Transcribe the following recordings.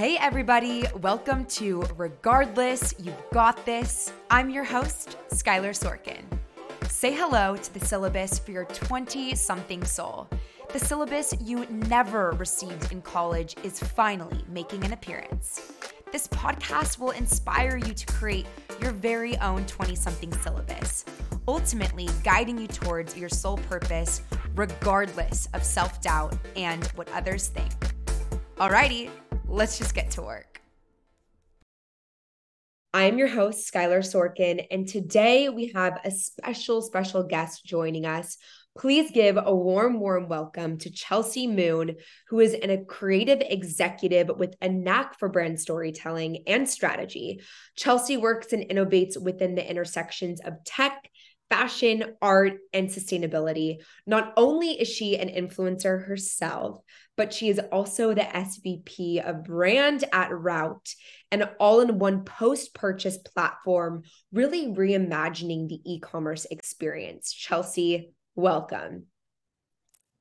Hey, everybody, welcome to Regardless, You've Got This. I'm your host, Skylar Sorkin. Say hello to the syllabus for your 20 something soul. The syllabus you never received in college is finally making an appearance. This podcast will inspire you to create your very own 20 something syllabus, ultimately guiding you towards your soul purpose, regardless of self doubt and what others think. Alrighty, let's just get to work. I'm your host, Skylar Sorkin, and today we have a special, special guest joining us. Please give a warm, warm welcome to Chelsea Moon, who is an, a creative executive with a knack for brand storytelling and strategy. Chelsea works and innovates within the intersections of tech, fashion, art, and sustainability. Not only is she an influencer herself, but she is also the SVP of brand at Route, an all in one post purchase platform, really reimagining the e commerce experience. Chelsea, welcome.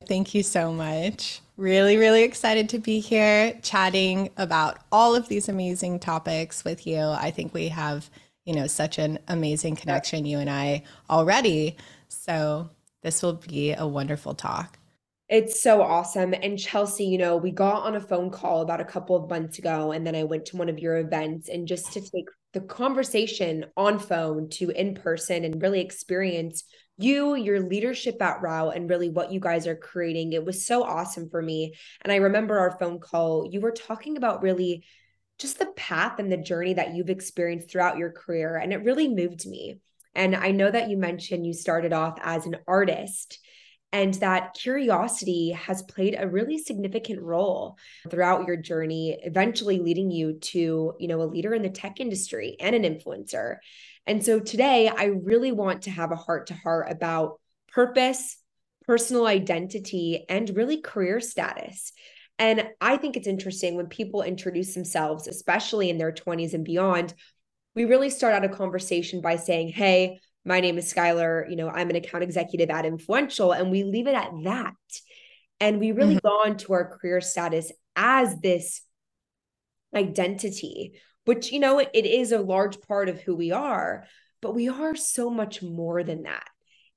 Thank you so much. Really, really excited to be here chatting about all of these amazing topics with you. I think we have you know, such an amazing connection, you and I already. So this will be a wonderful talk. It's so awesome. And Chelsea, you know, we got on a phone call about a couple of months ago, and then I went to one of your events and just to take the conversation on phone to in person and really experience you, your leadership at Route, and really what you guys are creating. It was so awesome for me. And I remember our phone call, you were talking about really just the path and the journey that you've experienced throughout your career. And it really moved me. And I know that you mentioned you started off as an artist and that curiosity has played a really significant role throughout your journey eventually leading you to you know a leader in the tech industry and an influencer and so today i really want to have a heart to heart about purpose personal identity and really career status and I think it's interesting when people introduce themselves, especially in their 20s and beyond, we really start out a conversation by saying, Hey, my name is Skylar. You know, I'm an account executive at Influential. And we leave it at that. And we really mm-hmm. go on to our career status as this identity, which, you know, it, it is a large part of who we are, but we are so much more than that.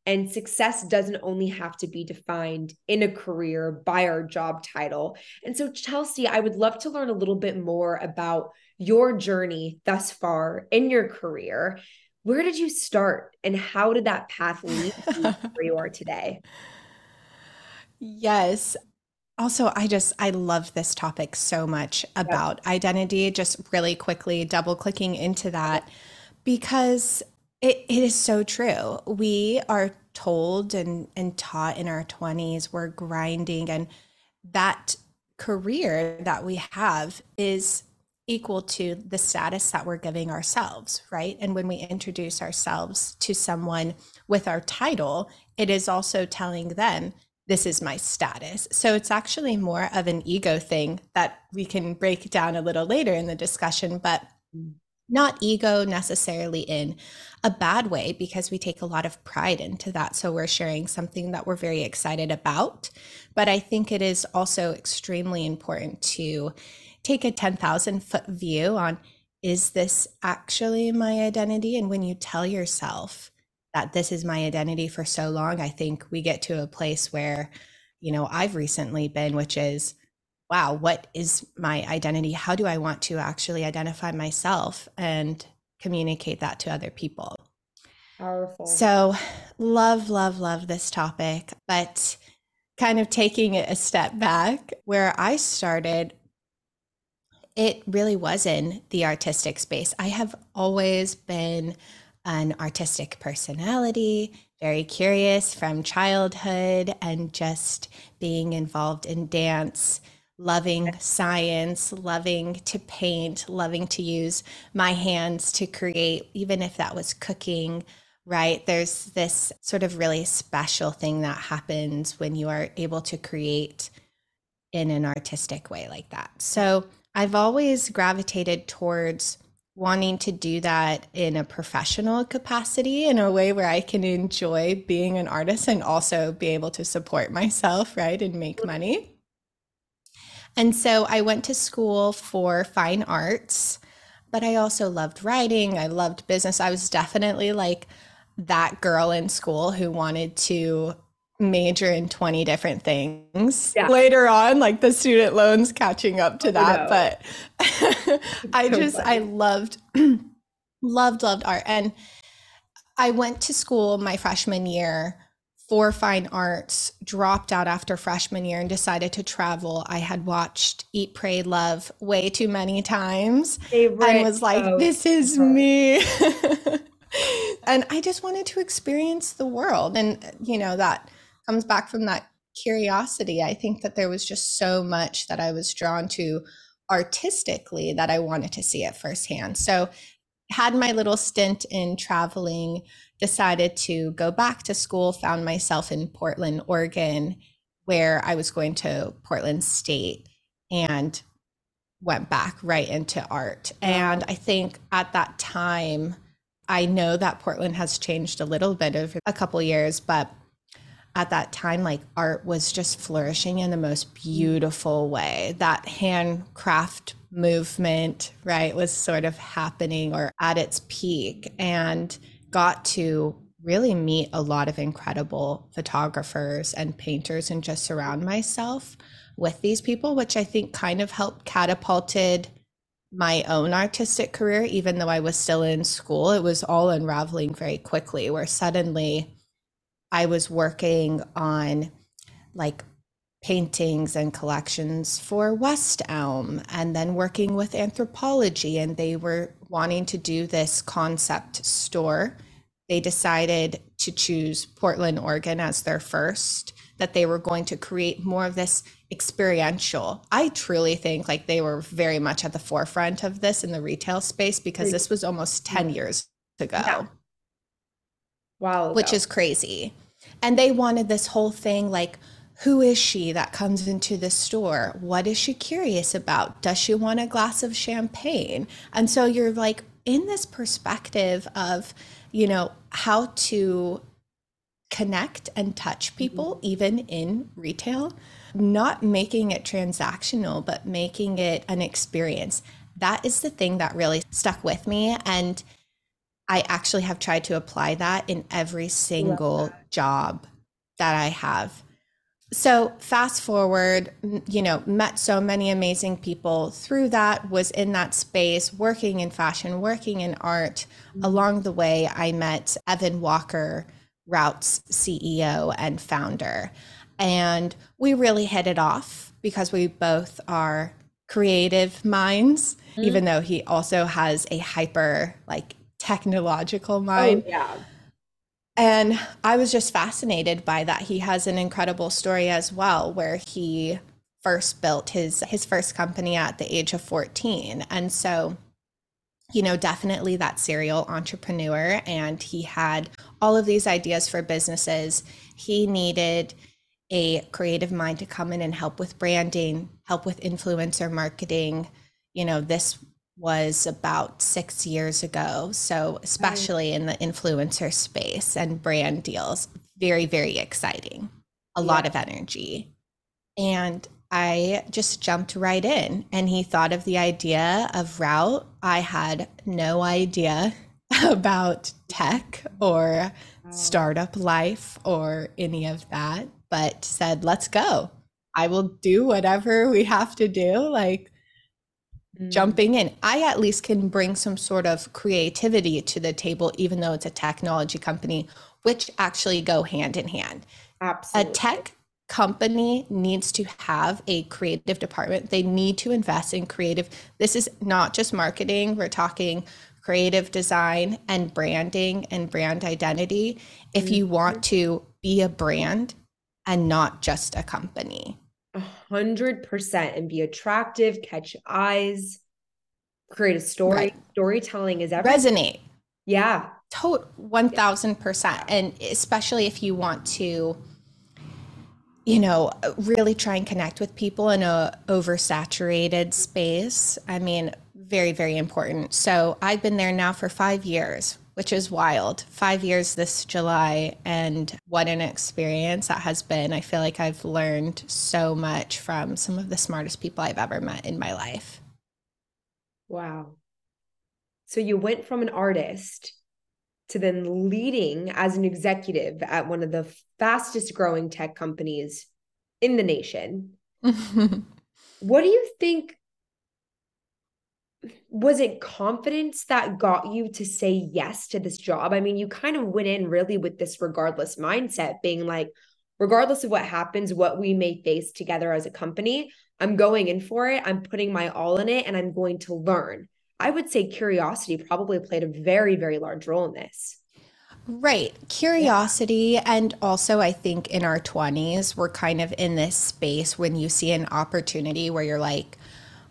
And success doesn't only have to be defined in a career by our job title. And so, Chelsea, I would love to learn a little bit more about your journey thus far in your career. Where did you start and how did that path lead to where you are today? Yes. Also, I just, I love this topic so much about yep. identity. Just really quickly double clicking into that because it, it is so true. We are told and, and taught in our 20s, we're grinding, and that career that we have is equal to the status that we're giving ourselves, right? And when we introduce ourselves to someone with our title, it is also telling them, this is my status. So it's actually more of an ego thing that we can break down a little later in the discussion. But mm not ego necessarily in a bad way because we take a lot of pride into that. So we're sharing something that we're very excited about. But I think it is also extremely important to take a 10,000 foot view on is this actually my identity? And when you tell yourself that this is my identity for so long, I think we get to a place where, you know, I've recently been, which is, wow, what is my identity? How do I want to actually identify myself and communicate that to other people? Powerful. So, love, love, love this topic. But kind of taking it a step back, where I started, it really was in the artistic space. I have always been an artistic personality, very curious from childhood, and just being involved in dance loving science, loving to paint, loving to use my hands to create, even if that was cooking, right? There's this sort of really special thing that happens when you are able to create in an artistic way like that. So I've always gravitated towards wanting to do that in a professional capacity in a way where I can enjoy being an artist and also be able to support myself, right? And make money. And so I went to school for fine arts, but I also loved writing. I loved business. I was definitely like that girl in school who wanted to major in 20 different things yeah. later on like the student loans catching up to oh, that no. but i just i loved loved loved art and i went to school my freshman year for fine arts dropped out after freshman year and decided to travel. I had watched eat pray love way too many times Favorite and was like this is me. And i just wanted to experience the world. And you know that comes back from that curiosity. I think that there was just so much that I was drawn to artistically that I wanted to see it firsthand. So, had my little stint in traveling, decided to go back to school, found myself in Portland, Oregon, where I was going to Portland State and went back right into art. Oh. And I think at that time, I know that Portland has changed a little bit over a couple years, but at that time like art was just flourishing in the most beautiful way. That handcraft movement right was sort of happening or at its peak. And got to really meet a lot of incredible photographers and painters and just surround myself with these people which i think kind of helped catapulted my own artistic career. Even though i was still in school it was all unraveling very quickly where suddenly I was working on like paintings and collections for West Elm and then working with Anthropologie and they were wanting to do this concept store. They decided to choose Portland, Oregon as their first that they were going to create more of this experiential. I truly think like they were very much at the forefront of this in the retail space because this was almost 10 mm-hmm. years ago. Yeah. Wow. Which is crazy. And they wanted this whole thing like, who is she that comes into the store? What is she curious about? Does she want a glass of champagne? And so you're like in this perspective of, you know, how to connect and touch people, mm-hmm. even in retail, not making it transactional, but making it an experience. That is the thing that really stuck with me. And I actually have tried to apply that in every single job that I have. So, fast forward, you know, met so many amazing people through that, was in that space, working in fashion, working in art. Mm-hmm. Along the way, I met Evan Walker, Route's CEO and founder. And we really hit it off because we both are creative minds, mm-hmm. even though he also has a hyper, like, technological oh, mind. Oh, yeah. And I was just fascinated by that. He has an incredible story as well, where he first built his his first company at the age of 14. And so, you know, definitely that serial entrepreneur. And he had all of these ideas for businesses. He needed a creative mind to come in and help with branding, help with influencer marketing. You know, this was about six years ago. So, especially in the influencer space and brand deals, very, very exciting, a yeah. lot of energy. And I just jumped right in. And he thought of the idea of Route. I had no idea about tech or startup life or any of that, but said, let's go. I will do whatever we have to do. Like. Jumping in. I at least can bring some sort of creativity to the table, even though it's a technology company, which actually go hand in hand. Absolutely. A tech company needs to have a creative department. They need to invest in creative. This is not just marketing, we're talking creative design and branding and brand identity. If you mm-hmm. want to be a brand and not just a company. A hundred percent and be attractive, catch eyes, create a story. Right. Storytelling is everything. Resonate. Yeah. Total one thousand percent. And especially if you want to, you know, really try and connect with people in a oversaturated space. I mean, very, very important. So I've been there now for five years. Which is wild. Five years this July, and what an experience that has been. I feel like I've learned so much from some of the smartest people I've ever met in my life. Wow. So you went from an artist to then leading as an executive at one of the fastest growing tech companies in the nation. what do you think was it confidence that got you to say yes to this job? I mean, you kind of went in really with this regardless mindset, being like, regardless of what happens, what we may face together as a company, I'm going in for it. I'm putting my all in it and I'm going to learn. I would say curiosity probably played a very, very large role in this. Right. Curiosity. Yeah. And also, I think in our 20s, we're kind of in this space when you see an opportunity where you're like,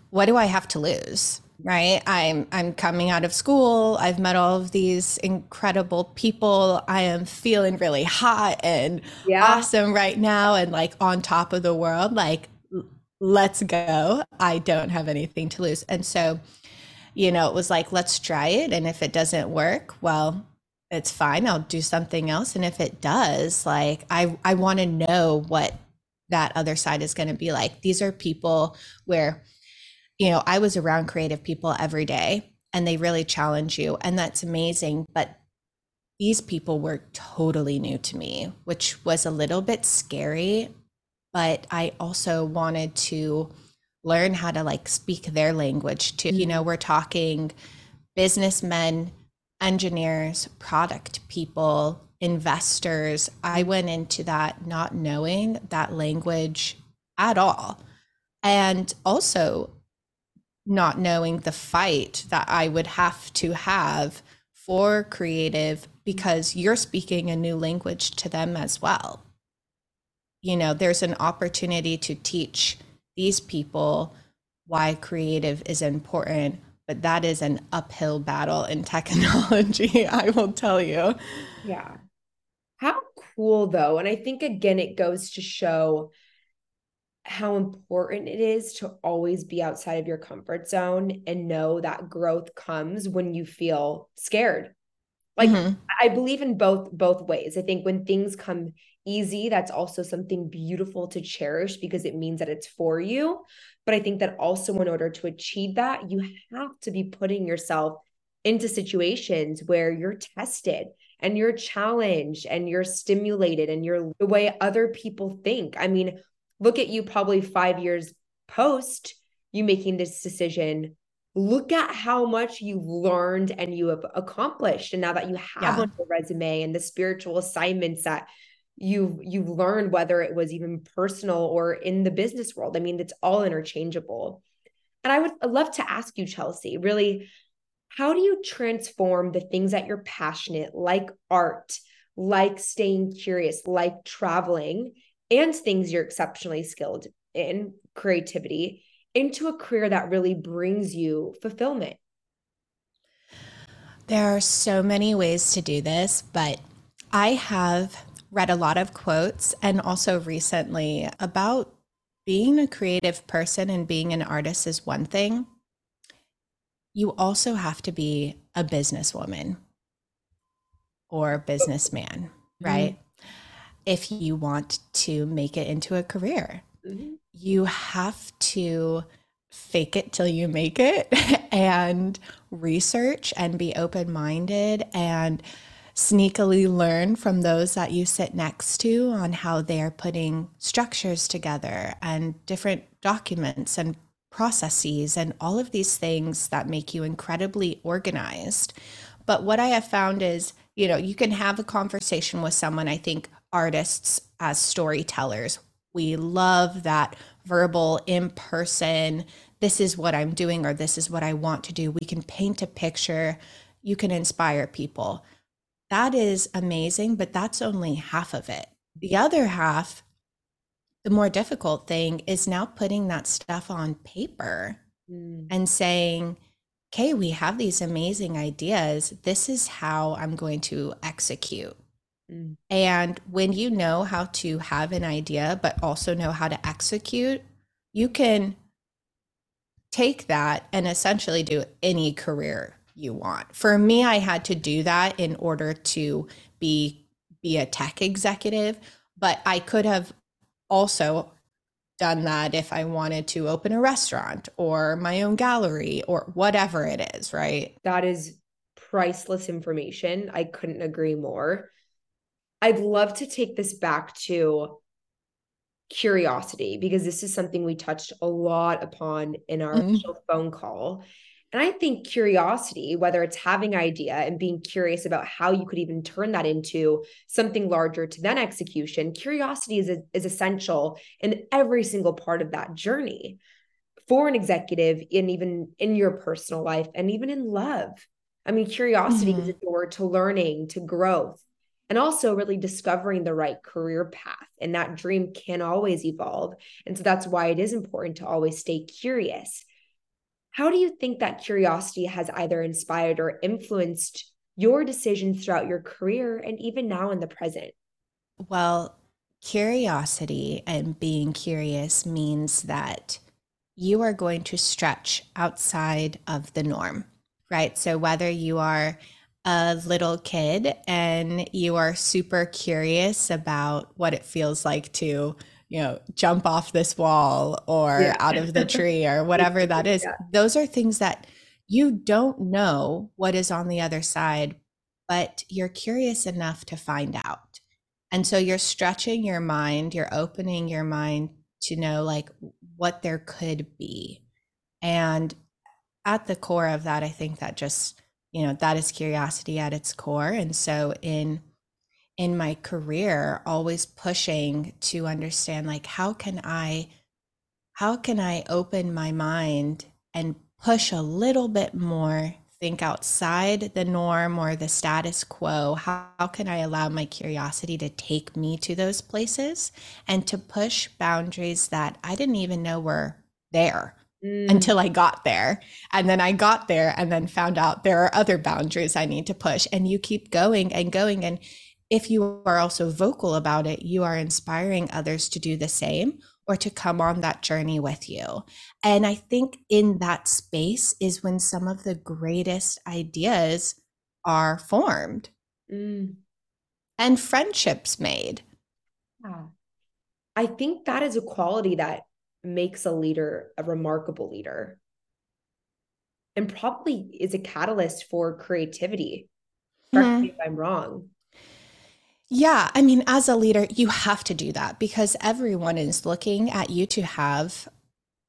what do I have to lose? Right. I'm I'm coming out of school. I've met all of these incredible people. I am feeling really hot and yeah. awesome right now and like on top of the world. Like, let's go. I don't have anything to lose. And so, you know, it was like, let's try it. And if it doesn't work, well, it's fine. I'll do something else. And if it does, like I I want to know what that other side is going to be like. These are people where, you know, I was around creative people every day and they really challenge you. And that's amazing. But these people were totally new to me, which was a little bit scary. But I also wanted to learn how to like speak their language too. You know, we're talking businessmen engineers, product people, investors. I went into that not knowing that language at all. And also not knowing the fight that I would have to have for creative because you're speaking a new language to them as well. You know, there's an opportunity to teach these people why creative is important but that is an uphill battle in technology, I will tell you. Yeah. How cool though. And I think again, it goes to show how important it is to always be outside of your comfort zone and know that growth comes when you feel scared. Like mm-hmm. I believe in both both ways. I think when things come easy, that's also something beautiful to cherish because it means that it's for you. But I think that also, in order to achieve that, you have to be putting yourself into situations where you're tested and you're challenged and you're stimulated and you're the way other people think. I mean, look at you probably five years post you making this decision. Look at how much you've learned and you have accomplished. And now that you have yeah. on your resume and the spiritual assignments that you've you've learned whether it was even personal or in the business world i mean it's all interchangeable and i would love to ask you chelsea really how do you transform the things that you're passionate like art like staying curious like traveling and things you're exceptionally skilled in creativity into a career that really brings you fulfillment there are so many ways to do this but i have read a lot of quotes and also recently about being a creative person and being an artist is one thing. You also have to be a businesswoman or businessman, mm-hmm. If you want to make it into a career, mm-hmm. you have to fake it till you make it and research and be open minded and sneakily learn from those that you sit next to on how they're putting structures together and different documents and processes and all of these things that make you incredibly organized. But what I have found is, you know, you can have a conversation with someone. I think artists as storytellers, we love that verbal, in person, this is what I'm doing or this is what I want to do. We can paint a picture, you can inspire people. That is amazing, but that's only half of it. The other half, the more difficult thing is now putting that stuff on paper mm. and saying, okay, we have these amazing ideas. This is how I'm going to execute. Mm. And when you know how to have an idea, but also know how to execute, you can take that and essentially do any career you want. For me, I had to do that in order to be be a tech executive, but I could have also done that if I wanted to open a restaurant or my own gallery or whatever it is, right? That is priceless information. I couldn't agree more. I'd love to take this back to curiosity because this is something we touched a lot upon in our mm-hmm. initial phone call. And I think curiosity, whether it's having idea and being curious about how you could even turn that into something larger to then execution, curiosity is, is essential in every single part of that journey for an executive and even in your personal life and even in love. I mean, curiosity mm-hmm. is a door to learning, to growth, and also really discovering the right career path. And that dream can always evolve. And so that's why it is important to always stay curious how do you think that curiosity has either inspired or influenced your decisions throughout your career and even now in the present? Well, curiosity and being curious means that you are going to stretch outside of the norm, right? So, whether you are a little kid and you are super curious about what it feels like to you know, jump off this wall or yeah. out of the tree or whatever that is. Yeah. Those are things that you don't know what is on the other side, but you're curious enough to find out. And so you're stretching your mind, you're opening your mind to know like what there could be. And at the core of that, I think that just, you know, that is curiosity at its core. And so in in my career always pushing to understand like how can i how can i open my mind and push a little bit more think outside the norm or the status quo how, how can i allow my curiosity to take me to those places and to push boundaries that i didn't even know were there Mm. until I got there. And then I got there and then found out there are other boundaries I need to push. And you keep going and going. And if you are also vocal about it, you are inspiring others to do the same or to come on that journey with you. And I think in that space is when some of the greatest ideas are formed mm. and friendships made. Yeah. I think that is a quality that makes a leader a remarkable leader and probably is a catalyst for creativity. Mm-hmm. if I'm wrong. Yeah, I mean, as a leader, you have to do that because everyone is looking at you to have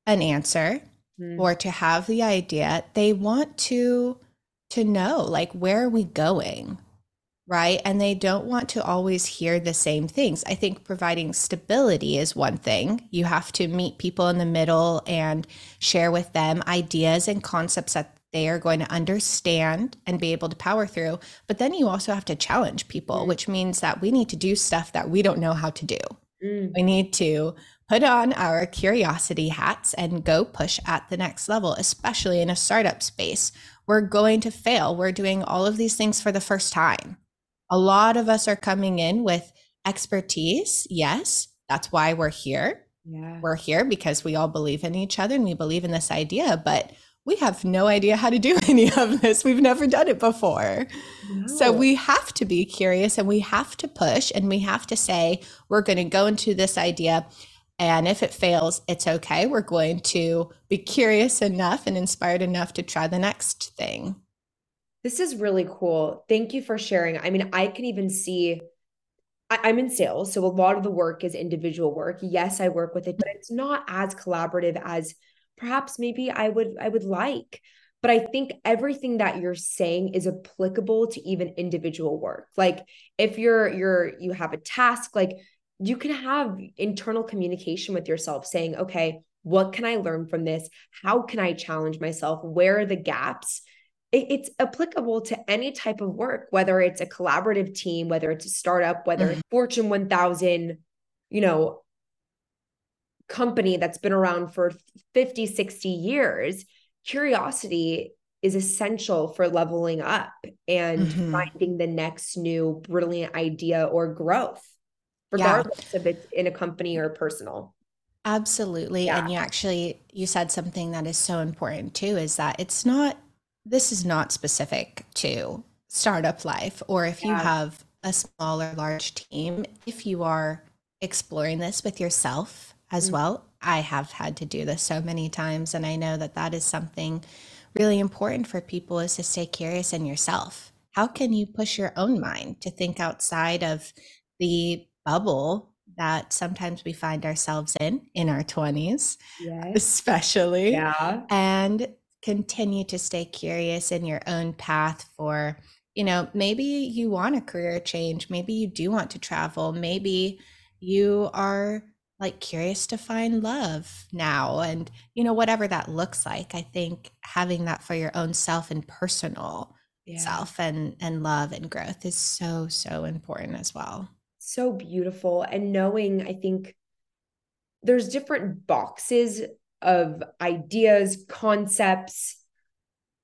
an answer mm. or to have the idea. They want to to know like where are we going? Right? And they don't want to always hear the same things. I think providing stability is one thing. You have to meet people in the middle and share with them ideas and concepts that they are going to understand and be able to power through. But then you also have to challenge people, mm. which means that we need to do stuff that we don't know how to do. Mm. We need to put on our curiosity hats and go push at the next level, especially in a startup space. We're going to fail. We're doing all of these things for the first time. A lot of us are coming in with expertise. Yes, that's why we're here. Yeah. We're here because we all believe in each other and we believe in this idea, but we have no idea how to do any of this. We've never done it before. No. So we have to be curious and we have to push and we have to say, we're going to go into this idea. And if it fails, it's okay. We're going to be curious enough and inspired enough to try the next thing. This is really cool. Thank you for sharing. I mean, I can even see I, am in sales. So a lot of the work is individual work. Yes, I work with it, but it's not as collaborative as perhaps maybe I would I would like. But I think everything that you're saying is applicable to even individual work. Like if you're you're you have a task, like you can have internal communication with yourself saying, okay, what can I learn from this? How can I challenge myself? Where are the gaps? It's applicable to any type of work, whether it's a collaborative team, whether it's a startup, whether mm-hmm. it's Fortune 1000, you know, company that's been around for 50, 60 years, curiosity is essential for leveling up and mm-hmm. finding the next new brilliant idea or growth, regardless yeah. if it's in a company or personal. Absolutely. Yeah. And you actually you said something that is so important too is that it's not this is not specific to startup life or if you have a small or large team, if you are exploring this with yourself as Mm. well. I have had to do this so many times, and I know that that is something really important for people is to stay curious in yourself. How can you push your own mind to think outside of the bubble that sometimes we find ourselves in in our 20s, Yes. especially? Yeah. and continue to stay curious in your own path for you know maybe you want a career change maybe you do want to travel maybe you are like curious to find love now and you know whatever that looks like i think having that for your own self and personal Yeah. self and and love and growth is so so important as well so beautiful and knowing i think there's different boxes of ideas concepts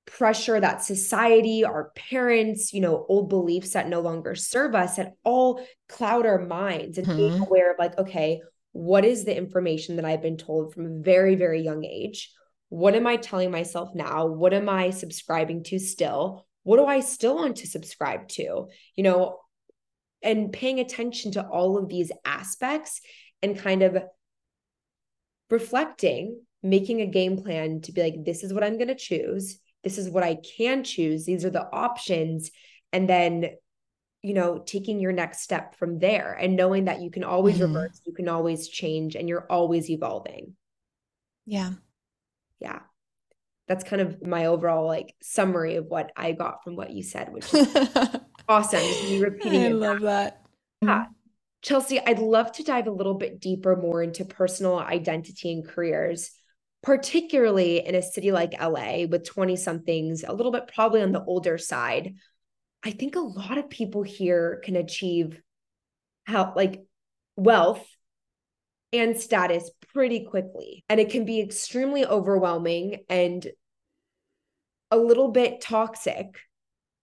pressure that society our parents you know old beliefs that no longer serve us that all cloud our minds and being Mhm. aware of like okay what is the information that i've been told from a very very young age? What am i telling myself now? What am i subscribing to still? What do i still want to subscribe to? You know and paying attention to all of these aspects and kind of reflecting, making a game plan to be like, this is what I'm going to choose. This is what I can choose. These are the options. And then, you know, taking your next step from there and knowing that you can always Mhm. reverse, you can always change, and you're always evolving. yeah Yeah. That's kind of my overall like summary of what I got from what you said, which is awesome. Just me repeating i it love that Yeah. Chelsea, I'd love to dive a little bit deeper more into personal identity and careers, particularly in a city like LA with 20 somethings, a little bit probably on the older side. I think a lot of people here can achieve how like wealth and status pretty quickly. And it can be extremely overwhelming and a little bit toxic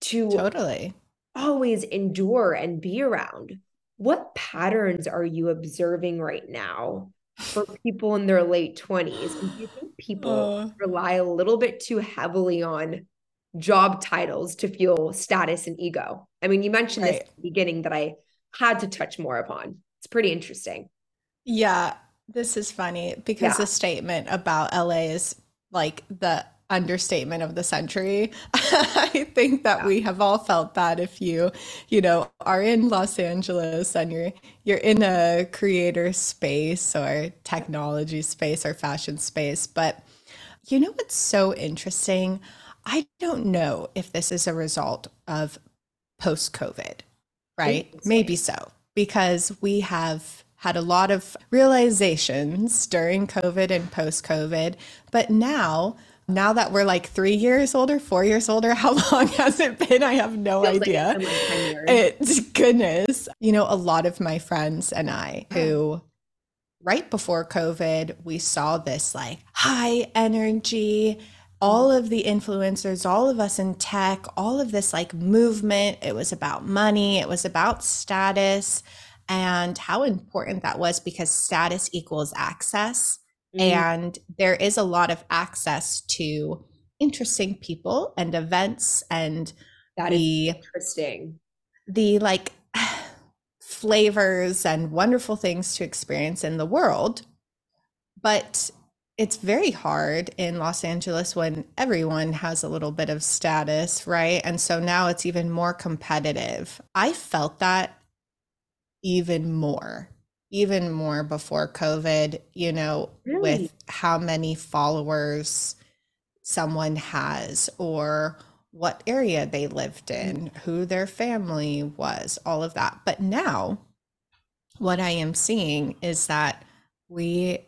to totally always endure and be around. What patterns are you observing right now for people in their late 20s? And do you think people Oh. rely a little bit too heavily on job titles to fuel status and ego? I mean, you mentioned this Right. at the beginning that I had to touch more upon. It's pretty interesting. Yeah, this is funny because Yeah. the statement about LA is like the understatement of the century. I think that Yeah. we have all felt that if you, you know, are in Los Angeles and you're you're in a creator space or technology space or fashion space, but you know what's so interesting? I don't know if this is a result of post-COVID, right? Maybe so, because we have had a lot of realizations during COVID and post-COVID, but now, now that we're like three years older, four years older, how long has it been? I have no Feels idea. like 10 years. It's goodness. You know, a lot of my friends and I who right before COVID, we saw this like high energy, all of the influencers, all of us in tech, all of this like movement. It was about money, it was about status, and how important that was because status equals access. Mm, And there is a lot of access to interesting people and events and that is the interesting. the like flavors and wonderful things to experience in the world. But it's very hard in Los Angeles when everyone has a little bit of status, right? And so now it's even more competitive. I felt that even more, even more before COVID, you know, Really? with how many followers someone has or what area they lived in, who their family was, all of that. But now, what I am seeing is that we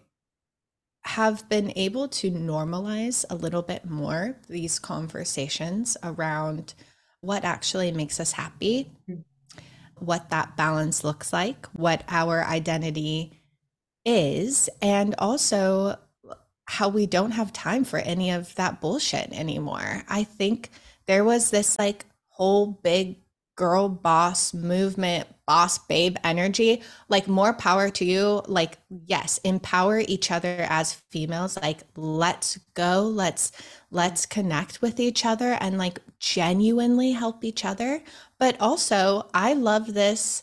have been able to normalize a little bit more these conversations around what actually makes us happy, Mm. What that balance looks like, what our identity is, and also how we don't have time for any of that bullshit anymore. I think there was this like whole big girl boss movement boss babe energy, like more power to you. Like, yes, empower each other as females. Like, let's go. Let's let's connect with each other and like genuinely help each other. But also, I love this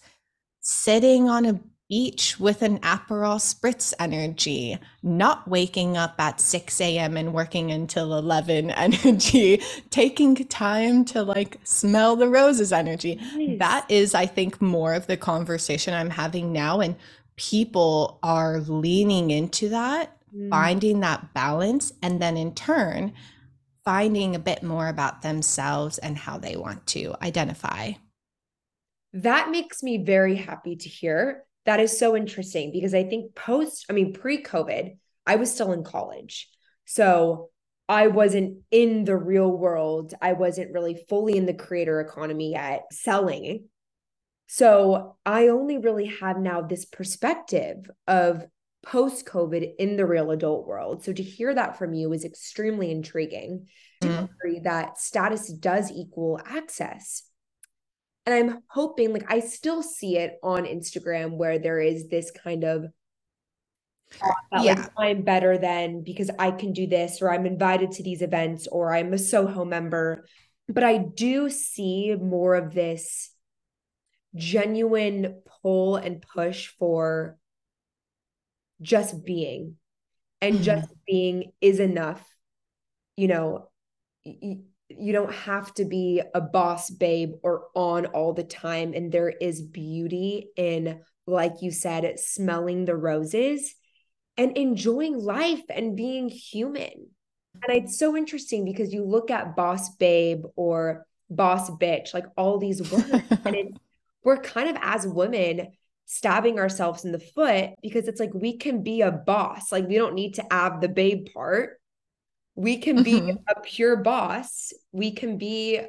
sitting on a beach with an Aperol spritz energy, not waking up at 6 a.m. and working until 11 energy, taking time to like smell the roses energy. Nice. That is, I think, more of the conversation I'm having now. And people are leaning into that, mm. finding that balance, and then in turn, finding a bit more about themselves and how they want to identify. That makes me very happy to hear that is so interesting because I think post, I mean, pre COVID, I was still in college. So I wasn't in the real world. I wasn't really fully in the creator economy yet, selling. So I only really have now this perspective of post COVID in the real adult world. So to hear that from you is extremely intriguing. Mm-hmm. To agree that status does equal access. And I'm hoping, like, I still see it on Instagram where there is this kind of yeah. like I'm better than because I can do this, or I'm invited to these events, or I'm a Soho member. But I do see more of this genuine pull and push for just being, and mm-hmm. just being is enough. You know, you don't have to be a boss babe or on all the time. And there is beauty in like you said smelling the roses and enjoying life and being human. And it's so interesting because you look at boss babe or boss bitch like all these words and it's we're kind of as women stabbing ourselves in the foot because it's like we can be a boss. Like we don't need to add the babe part we can be mm-hmm. a pure boss we can be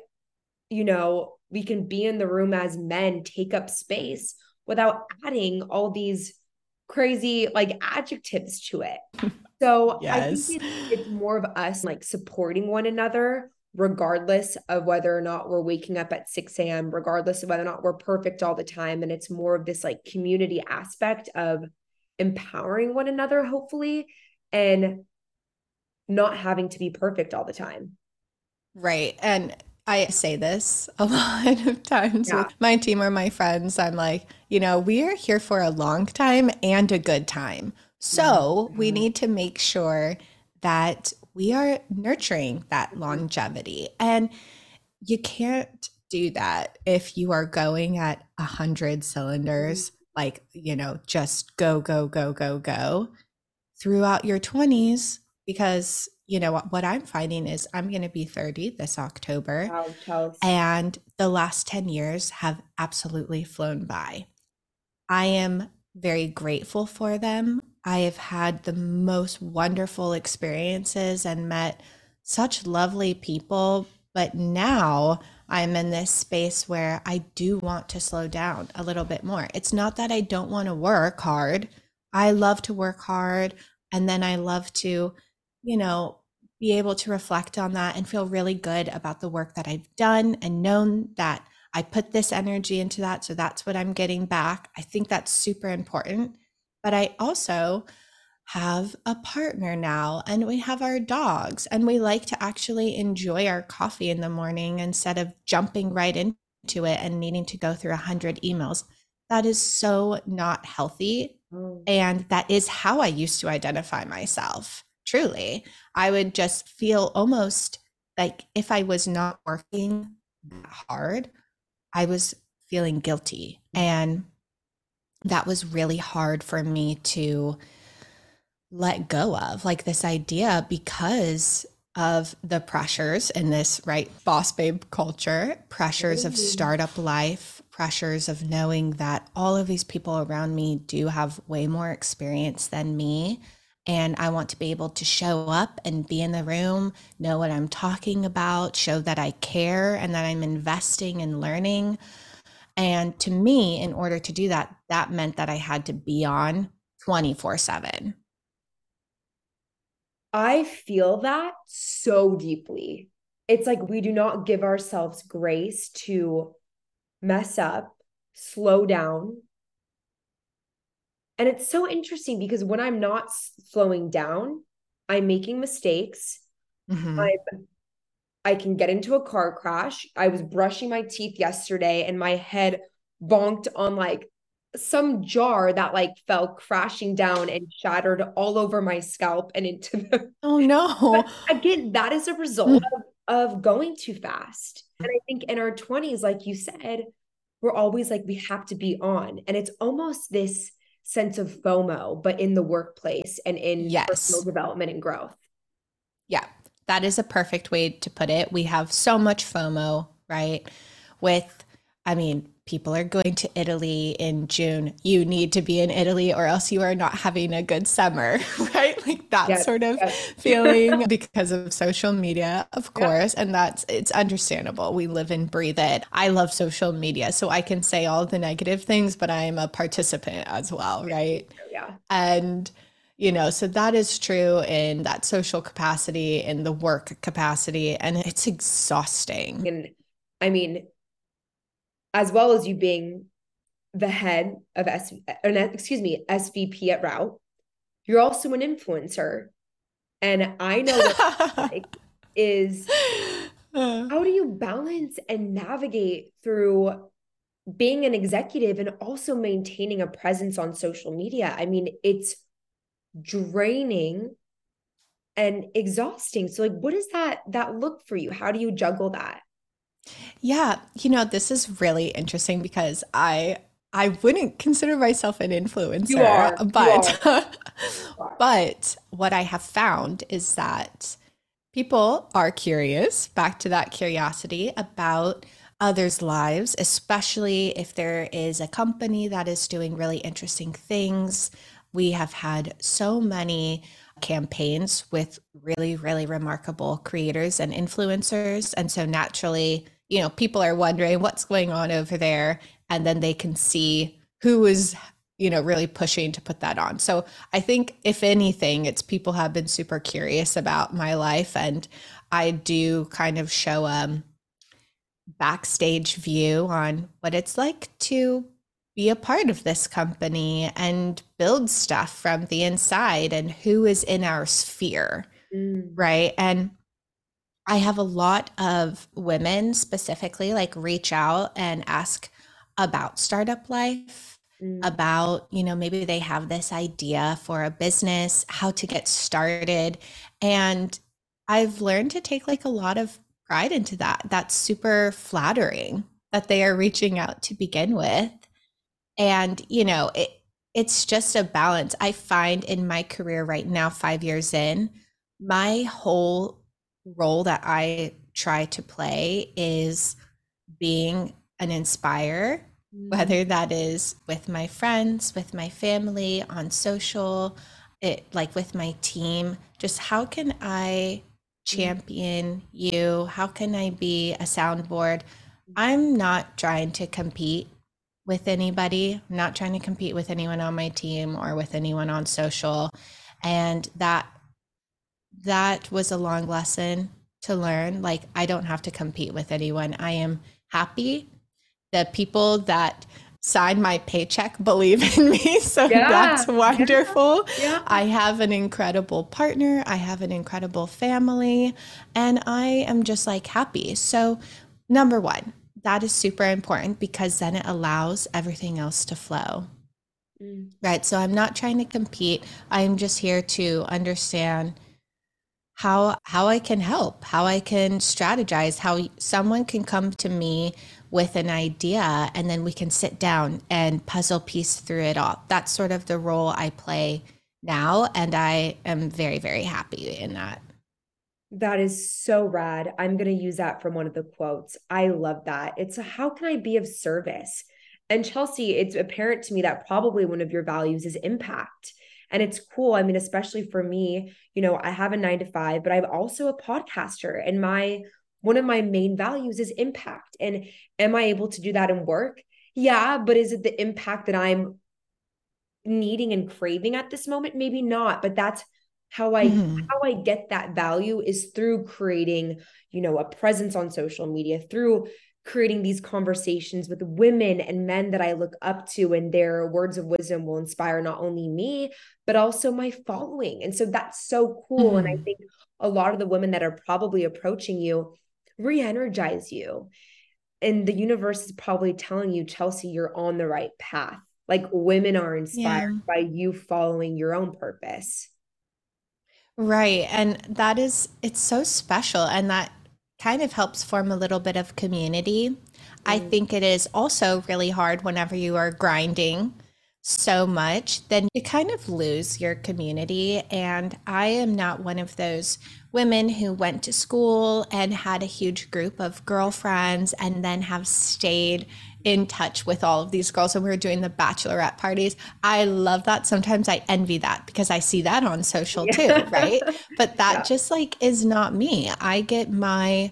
you know we can be in the room as men take up space without adding all these crazy like adjectives to it so yes. i think it's, it's more of us like supporting one another regardless of whether or not we're waking up at 6 a.m regardless of whether or not we're perfect all the time and it's more of this like community aspect of empowering one another hopefully and not having to be perfect all the time. Right. And I say this a lot of times yeah. with my team or my friends. I'm like, you know, we are here for a long time and a good time. So mm-hmm. we need to make sure that we are nurturing that longevity. And you can't do that if you are going at a hundred cylinders, like, you know, just go, go, go, go, go throughout your 20s because you know what, what I'm finding is I'm going to be 30 this October. Wow, and the last 10 years have absolutely flown by. I am very grateful for them. I have had the most wonderful experiences and met such lovely people. But now I'm in this space where I do want to slow down a little bit more. It's not that I don't want to work hard. I love to work hard. And then I love to you know, be able to reflect on that and feel really good about the work that I've done and known that I put this energy into that. So that's what I'm getting back. I think that's super important. But I also have a partner now and we have our dogs and we like to actually enjoy our coffee in the morning instead of jumping right into it and needing to go through a hundred emails. That is so not healthy. Oh. And that is how I used to identify myself truly. I would just feel almost like if I was not working hard, I was feeling guilty. Mm. And that was really hard for me to let go of, like this idea because of the pressures in this right boss babe culture, pressures of startup life, pressures of knowing that all of these people around me do have way more experience than me and I want to be able to show up and be in the room, know what I'm talking about, show that I care and that I'm investing in learning. And to me, in order to do that, that meant that I had to be on 24 7. I feel that so deeply. It's like we do not give ourselves grace to mess up, slow down. And it's so interesting because when I'm not slowing down, I'm making mistakes. Mm-hmm. I'm I can get into a car crash. I was brushing my teeth yesterday and my head bonked on like some jar that like fell crashing down and shattered all over my scalp and into the Oh no. But again, that is a result of, of going too fast. And I think in our 20s like you said, we're always like we have to be on and it's almost this sense of FOMO but in the workplace and in yes. personal development and growth. Yeah, that is a perfect way to put it. We have so much FOMO, right? With, I mean, people are going to Italy in June. You need to be in Italy or else you are not having a good summer, right? Like that yes, sort of yes. feeling because of social media, of course. Yeah. And that's, it's understandable. We live and breathe it. I love social media. So I can say all the negative things, but I'm a participant as well, right? Yeah. And, you know so that is true in that social capacity in the work capacity and it's exhausting and i mean as well as you being the head of S excuse me SVP at Route, you're also an influencer. And I know what like is how do you balance and navigate through being an executive and also maintaining a presence on social media? I mean, it's draining and exhausting. So like what does that that look for you? How do you juggle that? Yeah, you know, this is really interesting because I I wouldn't consider myself an influencer, are, but but what I have found is that people are curious, back to that curiosity about others' lives, especially if there is a company that is doing really interesting things. We have had so many campaigns with really, really remarkable creators and influencers. And so naturally, you know, people are wondering what's going on over there. And then they can see who is, you know, really pushing to put that on. So I think, if anything, it's people have been super curious about my life. And I do kind of show a um, backstage view on what it's like to be a part of this company and build stuff from the inside and who is in our sphere. Mm. Right. And I have a lot of women specifically like reach out and ask about startup life, mm. about, you know, maybe they have this idea for a business, how to get started. And I've learned to take like a lot of pride into that. That's super flattering that they are reaching out to begin with. And, you know, it, it's just a balance. I find in my career right now, five years in, my whole role that I try to play is being an inspire, mm-hmm. whether that is with my friends, with my family, on social, it like with my team. Just how can I mm-hmm. champion you? How can I be a soundboard? I'm not trying to compete with anybody. I'm not trying to compete with anyone on my team or with anyone on social. And that that was a long lesson to learn. Like, I don't have to compete with anyone. I am happy. The people that sign my paycheck believe in me. So yeah, that's wonderful. Yeah, yeah. I have an incredible partner. I have an incredible family. And I am just like happy. So, number one, that is super important because then it allows everything else to flow. Mm. Right. So I'm not trying to compete. I'm just here to understand how how I can help, how I can strategize, how someone can come to me with an idea and then we can sit down and puzzle piece through it all. That's sort of the role I play now and I am very very happy in that. That is so rad. I'm going to use that from one of the quotes. I love that. It's a, how can I be of service? And Chelsea, it's apparent to me that probably one of your values is impact. And it's cool. I mean, especially for me, you know, I have a nine to five, but I'm also a podcaster. And my one of my main values is impact. And am I able to do that in work? Yeah, but is it the impact that I'm needing and craving at this moment? Maybe not, but that's how i mm-hmm. how i get that value is through creating you know a presence on social media through creating these conversations with women and men that I look up to, and their words of wisdom will inspire not only me, but also my following. And so that's so cool. Mm-hmm. And I mm-hmm. think a lot of the women that are probably approaching you re energize you. And the universe is probably telling you, Chelsea, you're on the right path. Like women are inspired yeah. by you following your own purpose. Right. And that is, it's so special. And that kind of helps form a little bit of community. Mm. I think it is also really hard whenever you are grinding so much, then you kind of lose your community. And I am not one of those women who went to school and had a huge group of girlfriends and then have stayed in touch with all of these girls when we were doing the bachelorette parties. I love that. Sometimes I envy that because I see that on social yeah. too, right? But that yeah. just like is not me. I get my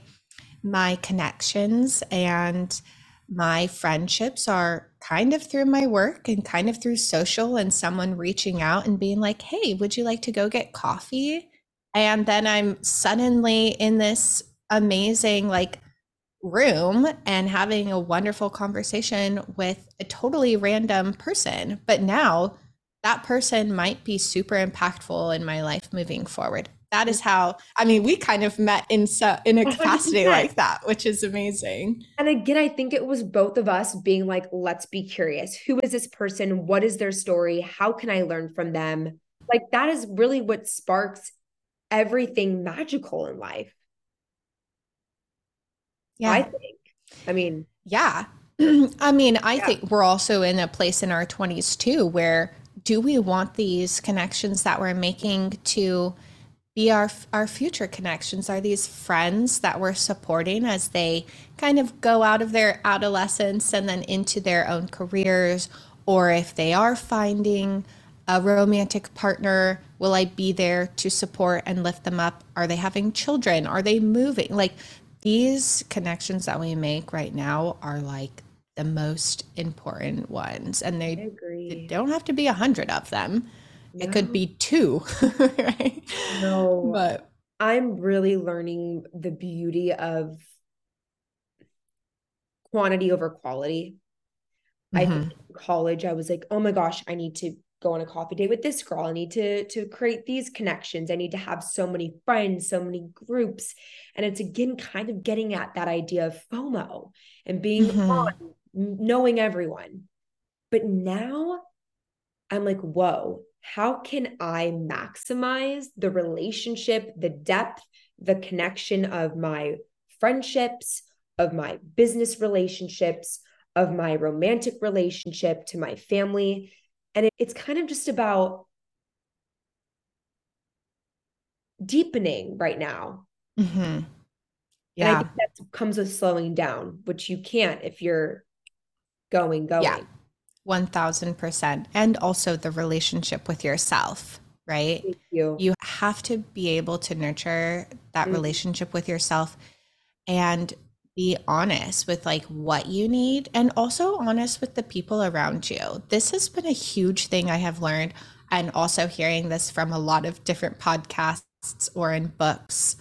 my connections and my friendships are kind of through my work and kind of through social and someone reaching out and being like, "Hey, would you like to go get coffee?" And then I'm suddenly in this amazing like room and having a wonderful conversation with a totally random person. But now that person might be super impactful in my life moving forward. That is how I mean we kind of met in so in a capacity like that, which is amazing. And again, I think it was both of us being like, let's be curious. Who is this person? What is their story? How can I learn from them? Like that is really what sparks everything magical in life. Yeah. I think. I mean, yeah. I mean, I yeah. think we're also in a place in our 20s too where do we want these connections that we're making to be our our future connections are these friends that we're supporting as they kind of go out of their adolescence and then into their own careers or if they are finding a romantic partner will i be there to support and lift them up are they having children are they moving like these connections that we make right now are like the most important ones and they, they don't have to be a hundred of them. No. it could be two right? No. But i'm really learning the beauty of quantity over quality. Mm-hmm. i think college i was like oh my gosh i need to go on a coffee date with this girl. I need to to create these connections. I need to have so many friends, so many groups. And it's again kind of getting at that idea of FOMO and being mm-hmm. on, knowing everyone. But now I'm like, whoa, how can I maximize the relationship, the depth, the connection of my friendships, of my business relationships, of my romantic relationship to my family and it, it's kind of just about deepening right now. Mm-hmm. Yeah. that comes with slowing down, which you can't if you're going, going. Yeah. 1000%. And also the relationship with yourself, right? Thank you. You have to be able to nurture that mm-hmm. relationship with yourself and be honest with like what you need and also honest with the people around you. This has been a huge thing I have learned and also hearing this from a lot of different podcasts or in books.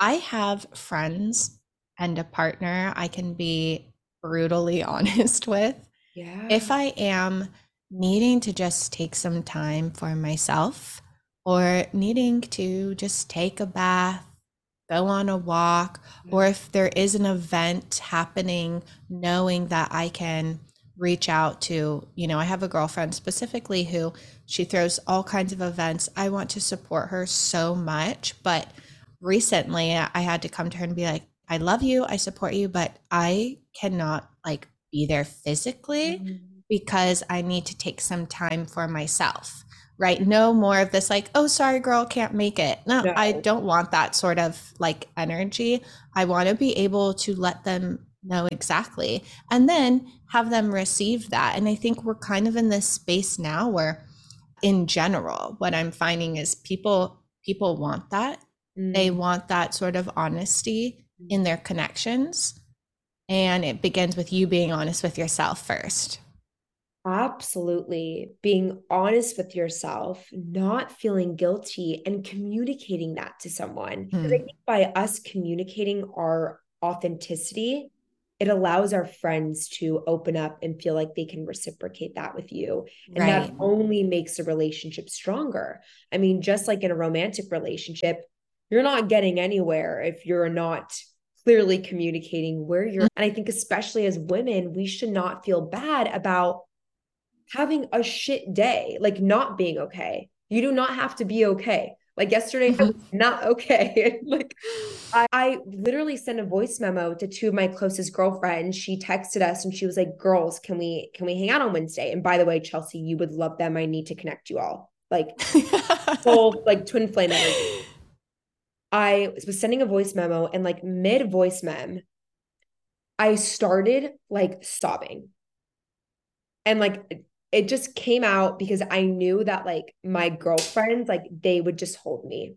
I have friends and a partner I can be brutally honest with. Yeah. If I am needing to just take some time for myself or needing to just take a bath go on a walk, or if there is an event happening, knowing that I can reach out to, you know, I have a girlfriend specifically who she throws all kinds of events. I want to support her so much, but recently I had to come to her and be like, I love you, I support you, but I cannot like be there physically mm-hmm. because I need to take some time for myself right? No more of this, like, oh, sorry, girl, can't make it. No, no. I don't want that sort of like energy. I want to be able to let them know exactly and then have them receive that. And I think we're kind of in this space now where, in general, what I'm finding is people people want that. Mm. They want that sort of honesty in their connections. And it begins with you being honest with yourself first. Absolutely. Being honest with yourself, not feeling guilty, and communicating that to someone. Mm. I think by us communicating our authenticity, it allows our friends to open up and feel like they can reciprocate that with you. And right. that only makes a relationship stronger. I mean, just like in a romantic relationship, you're not getting anywhere if you're not clearly communicating where you're. And I think, especially as women, we should not feel bad about having a shit day, like not being okay. You do not have to be okay. Like yesterday, I was mm-hmm. not okay. like I, I, literally sent a voice memo to two of my closest girlfriends. She texted us and she was like, "Girls, can we can we hang out on Wednesday?" And by the way, Chelsea, you would love them. I need to connect you all. Like full like twin flame energy. I was sending a voice memo and like mid voice mem, I started like sobbing. And like it just came out because I knew that like my girlfriends, like they would just hold me.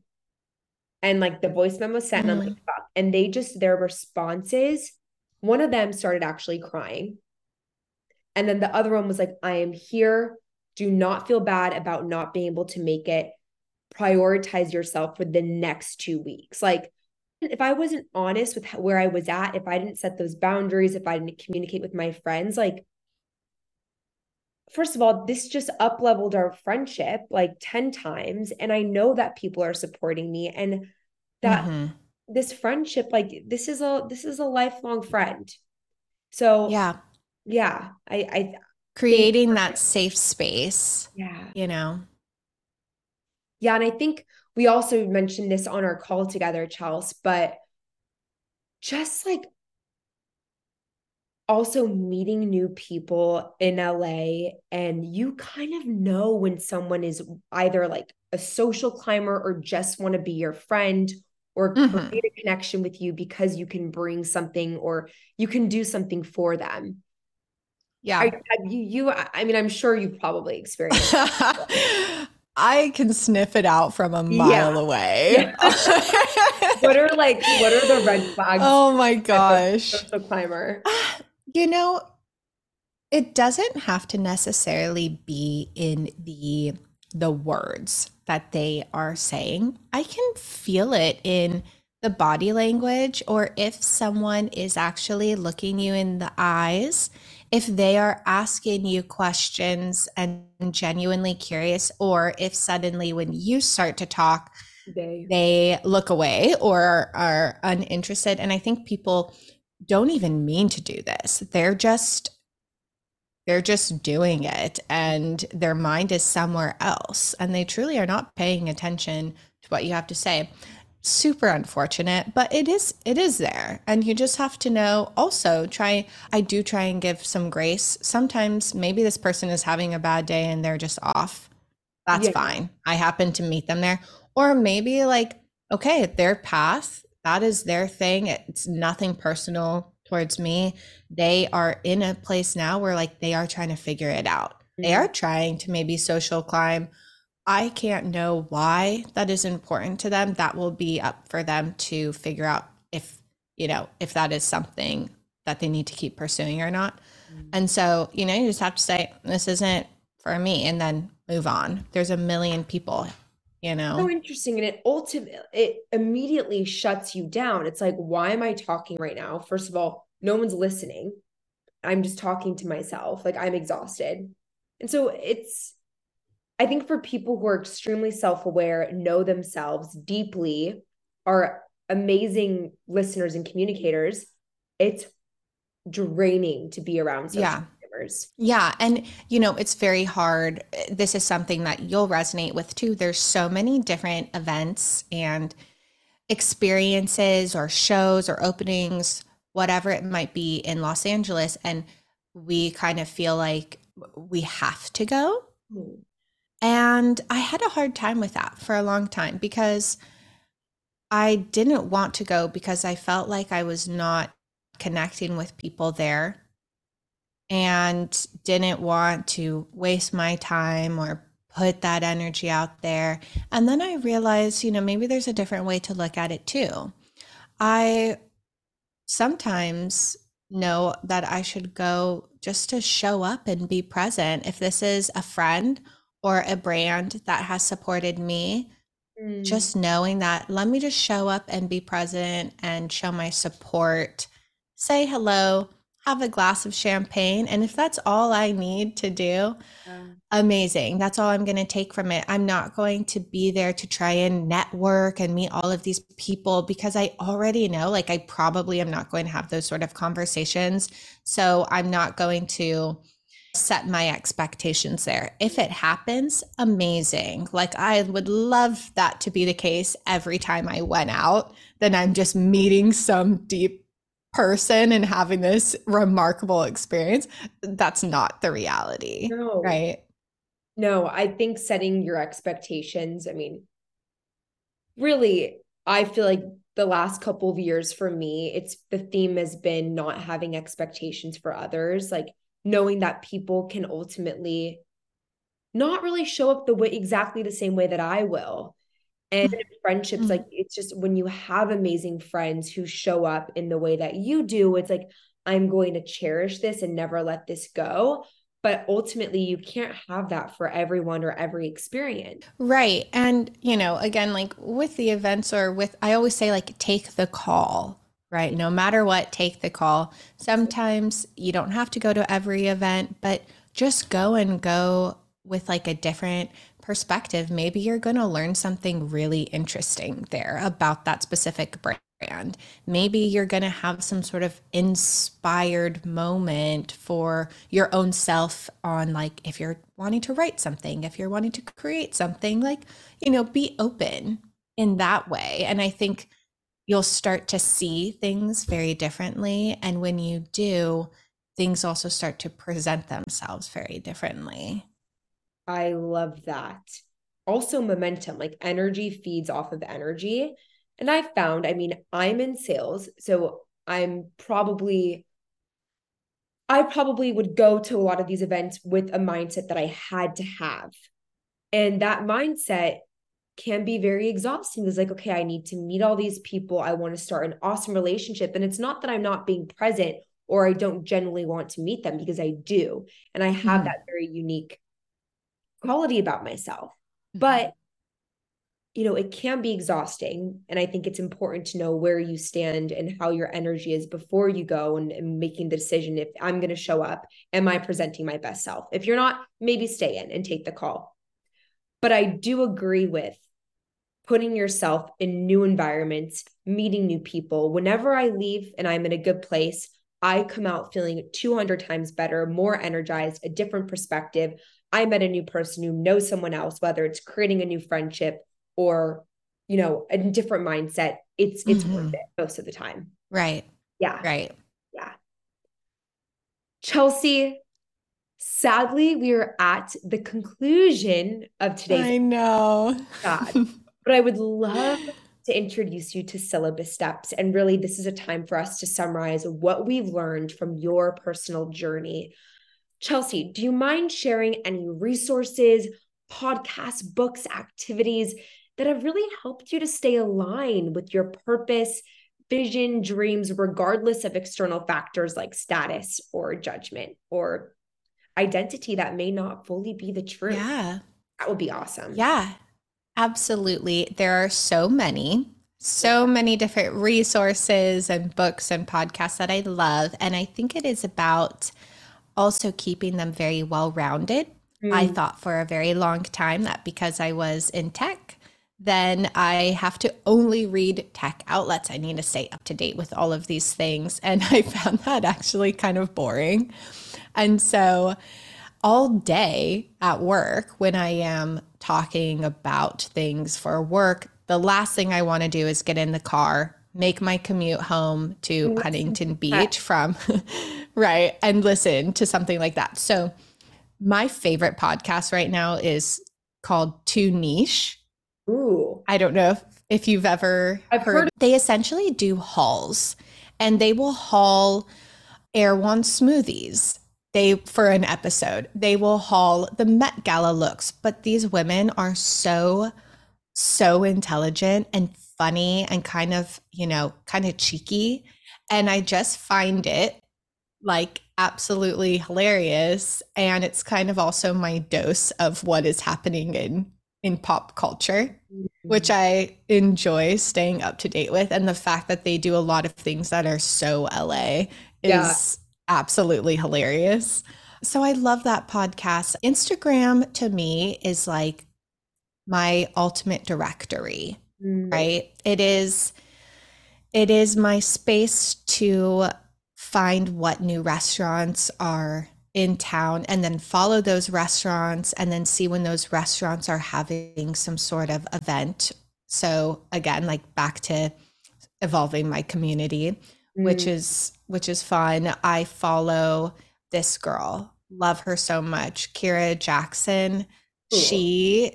And like the voice memo sent, mm-hmm. and I'm like, mm-hmm. fuck. And they just, their responses, one of them started actually crying. And then the other one was like, I am here. Do not feel bad about not being able to make it. Prioritize yourself for the next two weeks. Like, if I wasn't honest with where I was at, if I didn't set those boundaries, if I didn't communicate with my friends, like first of all, this just up leveled our friendship like 10 times. And I know that people are supporting me and that mm-hmm. this friendship, like this is a this is a lifelong friend. So yeah. Yeah. I I creating that safe space. Yeah. You know. Yeah. And I think we also mentioned this on our call together, Chels, but just like also meeting new people in LA and you kind of know when someone is either like a social climber or just want to be your friend or mm-hmm. create a connection with you because you can bring something or you can do something for them. Yeah. I, you, you, I mean, I'm sure you've probably experienced I can sniff it out from a mile yeah. away. Yeah. what are like, what are the red flags? Oh my gosh. Social climber. You know, it doesn't have to necessarily be in the the words that they are saying. I can feel it in the body language or if someone is actually looking you in the eyes, if they are asking you questions and genuinely curious or if suddenly when you start to talk they, they look away or are uninterested and I think people don't even mean to do this. They're just they're just doing it and their mind is somewhere else and they truly are not paying attention to what you have to say. Super unfortunate, but it is it is there. And you just have to know also try I do try and give some grace. Sometimes maybe this person is having a bad day and they're just off. That's yeah. fine. I happen to meet them there. Or maybe like okay, their path that is their thing. It's nothing personal towards me. They are in a place now where like they are trying to figure it out. Mm-hmm. They are trying to maybe social climb. I can't know why that is important to them. That will be up for them to figure out if, you know, if that is something that they need to keep pursuing or not. Mm-hmm. And so, you know, you just have to say, this isn't for me and then move on. There's a million people you know? So interesting and it ultimately it immediately shuts you down. It's like why am i talking right now? First of all no one's listening. I'm just talking to myself like i'm exhausted. And so it's i think for people who are extremely self-aware know themselves deeply are amazing listeners and communicators it's draining to be around social yeah yeah. And, you know, it's very hard. This is something that you'll resonate with too. There's so many different events and experiences or shows or openings, whatever it might be in Los Angeles. And we kind of feel like we have to go. Mm. And I had a hard time with that for a long time because I didn't want to go because I felt like I was not connecting with people there and didn't want to waste my time or put that energy out there. And then I realized, you know, maybe there's a different way to look at it too. I sometimes know that I should go just to show up and be present. If this is a friend or a brand that has supported me, mm. just knowing that let me just show up and be present and show my support say hello, have a glass of champagne. And if that's all I need to do, amazing. That's all I'm going to take from it. I'm not going to be there to try and network and meet all of these people because I already know, like, I probably am not going to have those sort of conversations. So I'm not going to set my expectations there. If it happens, amazing. Like, I would love that to be the case every time I went out. Then I'm just meeting some deep person and having this remarkable experience. That's not the reality. No. Right. No, I think setting your expectations, I mean, really, I feel like the last couple of years for me, it's the theme has been not having expectations for others, like knowing that people can ultimately not really show up the way exactly the same way that I will. And mm-hmm. friendships, mm-hmm. like it's just when you have amazing friends who show up in the way that you do, it's like, I'm going to cherish this and never let this go. But ultimately, you can't have that for everyone or every experience. Right. And, you know, again, like with the events or with, I always say, like, take the call right? No matter what, take the call. Sometimes you don't have to go to every event, but just go and go with like a different perspective, maybe you're going to learn something really interesting there about that specific brand. Maybe you're going to have some sort of inspired moment for your own self on, like, if you're wanting to write something, if you're wanting to create something, like, you know, be open in that way. And I think you'll start to see things very differently. And when you do, things also start to present themselves very differently. I love that. Also, momentum, like energy feeds off of energy. And I found, I mean, I'm in sales, so I'm probably, I probably would go to a lot of these events with a mindset that I had to have. And that mindset can be very exhausting. It's like, okay, I need to meet all these people. I want to start an awesome relationship. And it's not that I'm not being present or I don't generally want to meet them because I do. And I have mm-hmm. that very unique quality about myself. Mm-hmm. But you know, it can be exhausting. And I think it's important to know where you stand and how your energy is before you go and, and making the decision if I'm going to show up, am I presenting my best self? If you're not, maybe stay in and take the call. But I do agree with putting yourself in new environments, meeting new people. Whenever I leave and I'm in a good place, I come out feeling 200 times better, more energized, a different perspective. I met a new person who knows someone else, whether it's creating a new friendship or, you know, a different mindset. It's it's mm-hmm. worth it most of the time. Right. Yeah. Right. Yeah. Chelsea, sadly, we are at the conclusion of today's. I know. God. but I would love to introduce you to syllabus steps. And really, this is a time for us to summarize what we've learned from your personal journey Chelsea, do you mind sharing any resources, podcasts, books, activities that have really helped you to stay aligned with your purpose, vision, dreams, regardless of external factors like status or judgment or identity that may not fully be the truth? Yeah. That would be awesome. Yeah, absolutely. There are so many so many different resources and books and podcasts that I love. And I think it is about also keeping them very well rounded. Mm. I thought for a very long time that because I was in tech, then I have to only read tech outlets. I need to stay up to date with all of these things. And I found that actually kind of boring. And so, all day at work, when I am talking about things for work, the last thing I want to do is get in the car, make my commute home to Huntington Beach from right and listen to something like that. So my favorite podcast right now is called Too Niche. Ooh. I don't know if, if you've ever I've heard, heard they essentially do hauls and they will haul Erewhon smoothies. They for an episode. They will haul the Met Gala looks, but these women are so so intelligent and funny and kind of, you know, kind of cheeky. And I just find it like absolutely hilarious. And it's kind of also my dose of what is happening in in pop culture. which mm-hmm. I enjoy staying up to date with. And the fact that they do a lot of things that are so LA is yeah. absolutely hilarious. So I love that podcast. Instagram to me is like my ultimate directory, mm. right? It is it is my space to find what new restaurants are in town and then follow those restaurants and then see when those restaurants are having some sort of event. So again, like back to evolving my community, mm. which is which is fun. I follow this girl. Love her so much. Kira Jackson. Cool. She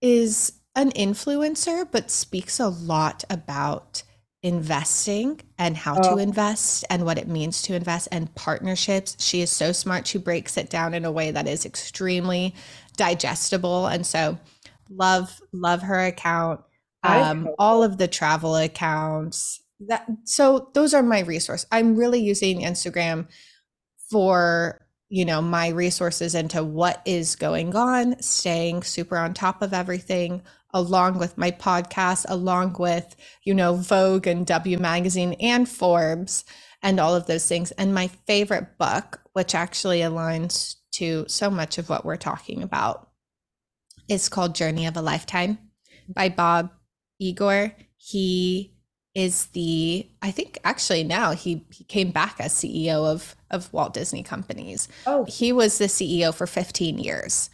is an influencer but speaks a lot about investing and how oh. to invest and what it means to invest and partnerships. She is so smart. She breaks it down in a way that is extremely digestible. And so love, love her account. Um, all of the travel accounts that so those are my resource. I'm really using Instagram for you know my resources into what is going on staying super on top of everything along with my podcast, along with, you know, Vogue and W Magazine and Forbes and all of those things. And my favorite book, which actually aligns to so much of what we're talking about, is called Journey of a Lifetime by Bob Iger. He is the I think actually now he he came back as CEO of of Walt Disney Companies. Oh, he was the CEO for 15 years.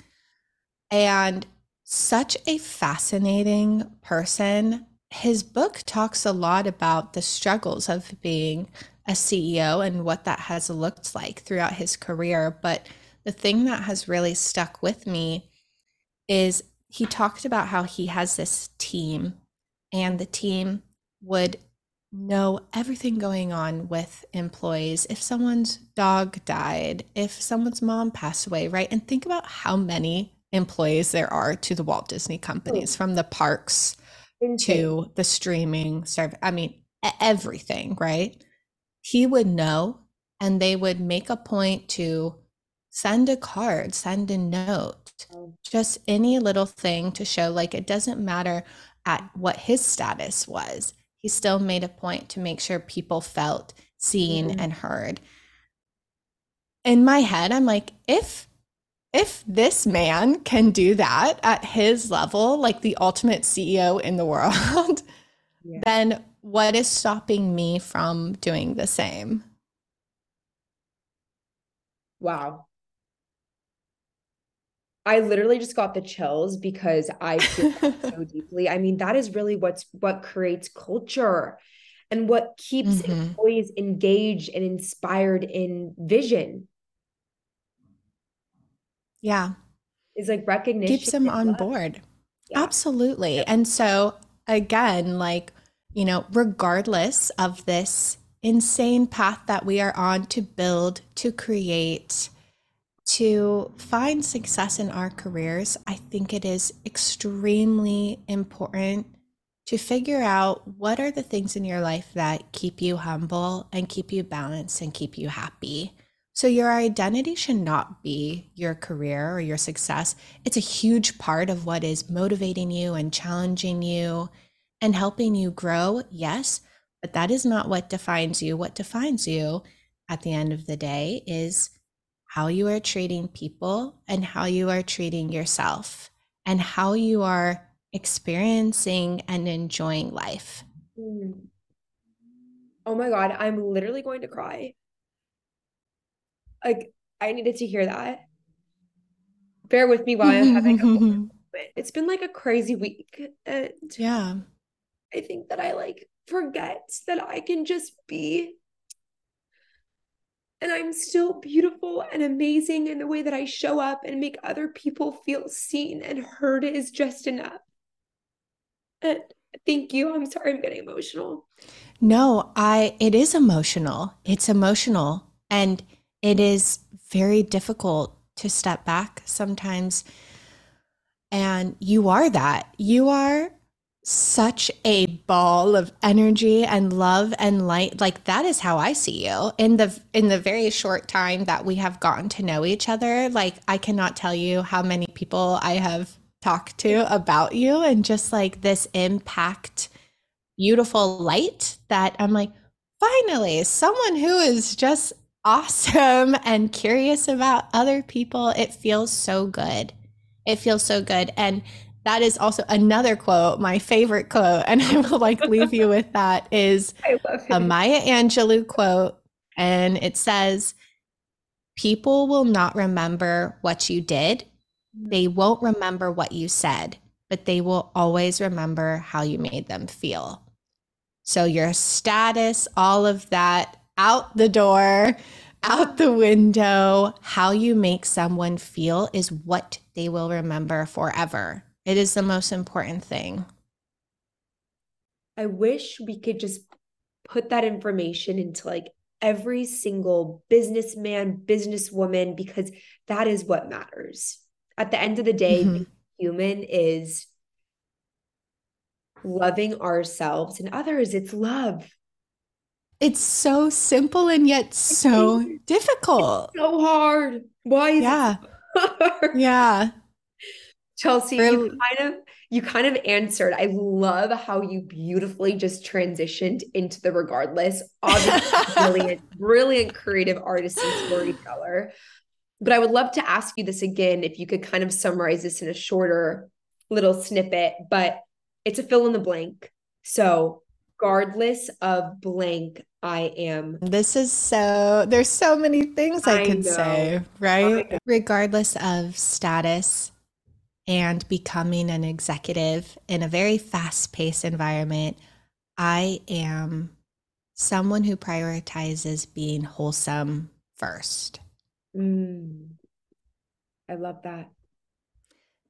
And such a fascinating person. His book talks a lot about the struggles of being a CEO and what that has looked like throughout his career. But the thing that has really stuck with me is he talked about how he has this team, and the team would know everything going on with employees. If someone's dog died, if someone's mom passed away, right? And think about how many employees there are to the Walt Disney companies, from the parks to the streaming service. I mean, everything, right? He would know, and they would make a point to send a card, send a note, just any little thing to show like it doesn't matter at what his status was. He still made a point to make sure people felt seen mm-hmm. and heard. In my head, I'm like, if if this man can do that at his level, like the ultimate CEO in the world, yeah. then what is stopping me from doing the same? Wow. I literally just got the chills because I feel so deeply. I mean, that is really what's what creates culture and what keeps mm-hmm. employees engaged and inspired in vision yeah. Is like recognition. Keeps them on love. board. Yeah. Absolutely. Yeah. And so, again, like, you know, regardless of this insane path that we are on to build, to create, to find success in our careers, I think it is extremely important to figure out what are the things in your life that keep you humble and keep you balanced and keep you happy. So, your identity should not be your career or your success. It's a huge part of what is motivating you and challenging you and helping you grow. Yes, but that is not what defines you. What defines you at the end of the day is how you are treating people and how you are treating yourself and how you are experiencing and enjoying life. Hmm. Oh my God, I'm literally going to cry. Like I needed to hear that. Bear with me while I'm having a moment. It's been like a crazy week. And yeah. I think that I like forget that I can just be and I'm still beautiful and amazing in the way that I show up and make other people feel seen and heard is just enough. And thank you. I'm sorry I'm getting emotional. No, I it is emotional. It's emotional. And it is very difficult to step back sometimes. And you are that. You are such a ball of energy and love and light like that is how i see you in the in the very short time that we have gotten to know each other like i cannot tell you how many people i have talked to about you and just like this impact, beautiful light that I'm like, finally, someone who is just awesome and curious about other people. It feels so good. It feels so good. And that is also another quote, my favorite quote, and I will like leave you with that is a Maya Angelou quote. And it says, People will not remember what you did. They won't remember what you said, but they will always remember how you made them feel. So your status, all of that out the door, out the window. How you make someone feel is what they will remember forever. It is the most important thing. I wish we could just put that information into like every single businessman, businesswoman, because that is what matters. At the end of the day, mm-hmm. human is loving ourselves and others. It's love. It's so simple and yet so difficult. It's so hard. Why yeah. Yeah. Chelsea, really? you kind of you kind of answered. I love how you beautifully just transitioned into the regardless. Obviously, brilliant, brilliant creative artist and storyteller. But I would love to ask you this again if you could kind of summarize this in a shorter little snippet, but it's a fill in the blank. So, regardless of blank, I am. This is so, there's so many things I, I could know. say, right? Regardless of status and becoming an executive in a very fast paced environment, I am someone who prioritizes being wholesome first. Mm. I love that.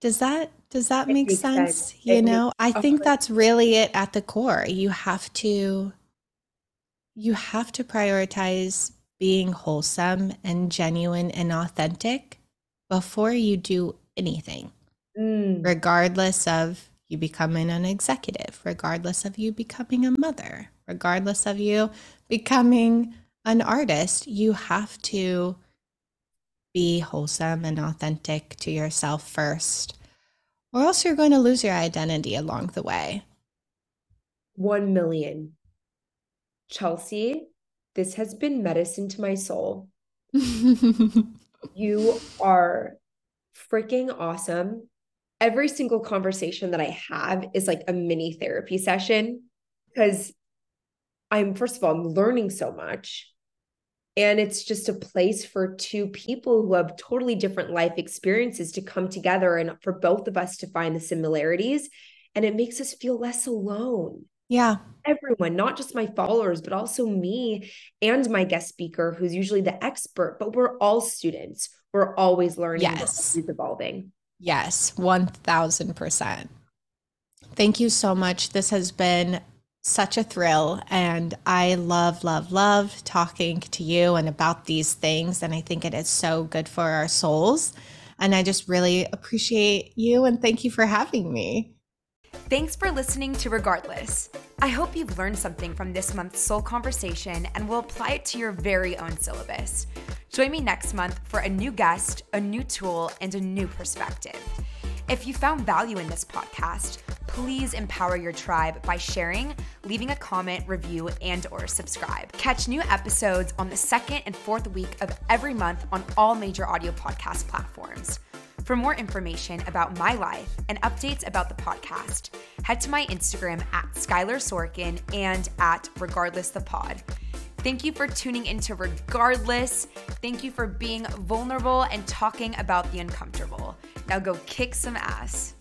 Does that does that make sense? sense? You it know, I think that's really it at the core. You have to you have to prioritize being wholesome and genuine and authentic before you do anything. Mm. Regardless of you becoming an executive, regardless of you becoming a mother, regardless of you becoming an artist, you have to be wholesome and authentic to yourself first, or else you're going to lose your identity along the way. 1 million. Chelsea, this has been medicine to my soul. you are freaking awesome. Every single conversation that I have is like a mini therapy session because I'm, first of all, I'm learning so much. And it's just a place for two people who have totally different life experiences to come together and for both of us to find the similarities. And it makes us feel less alone. Yeah. Everyone, not just my followers, but also me and my guest speaker, who's usually the expert, but we're all students. We're always learning, yes. always evolving. Yes, 1000%. Thank you so much. This has been such a thrill. And I love, love, love talking to you and about these things. And I think it is so good for our souls. And I just really appreciate you and thank you for having me. Thanks for listening to Regardless. I hope you've learned something from this month's Soul Conversation and will apply it to your very own syllabus. Join me next month for a new guest, a new tool, and a new perspective. If you found value in this podcast, please empower your tribe by sharing, leaving a comment, review, and or subscribe. Catch new episodes on the second and fourth week of every month on all major audio podcast platforms. For more information about my life and updates about the podcast, head to my Instagram at Skylar Sorkin and at Regardless the Pod. Thank you for tuning into Regardless. Thank you for being vulnerable and talking about the uncomfortable. Now go kick some ass.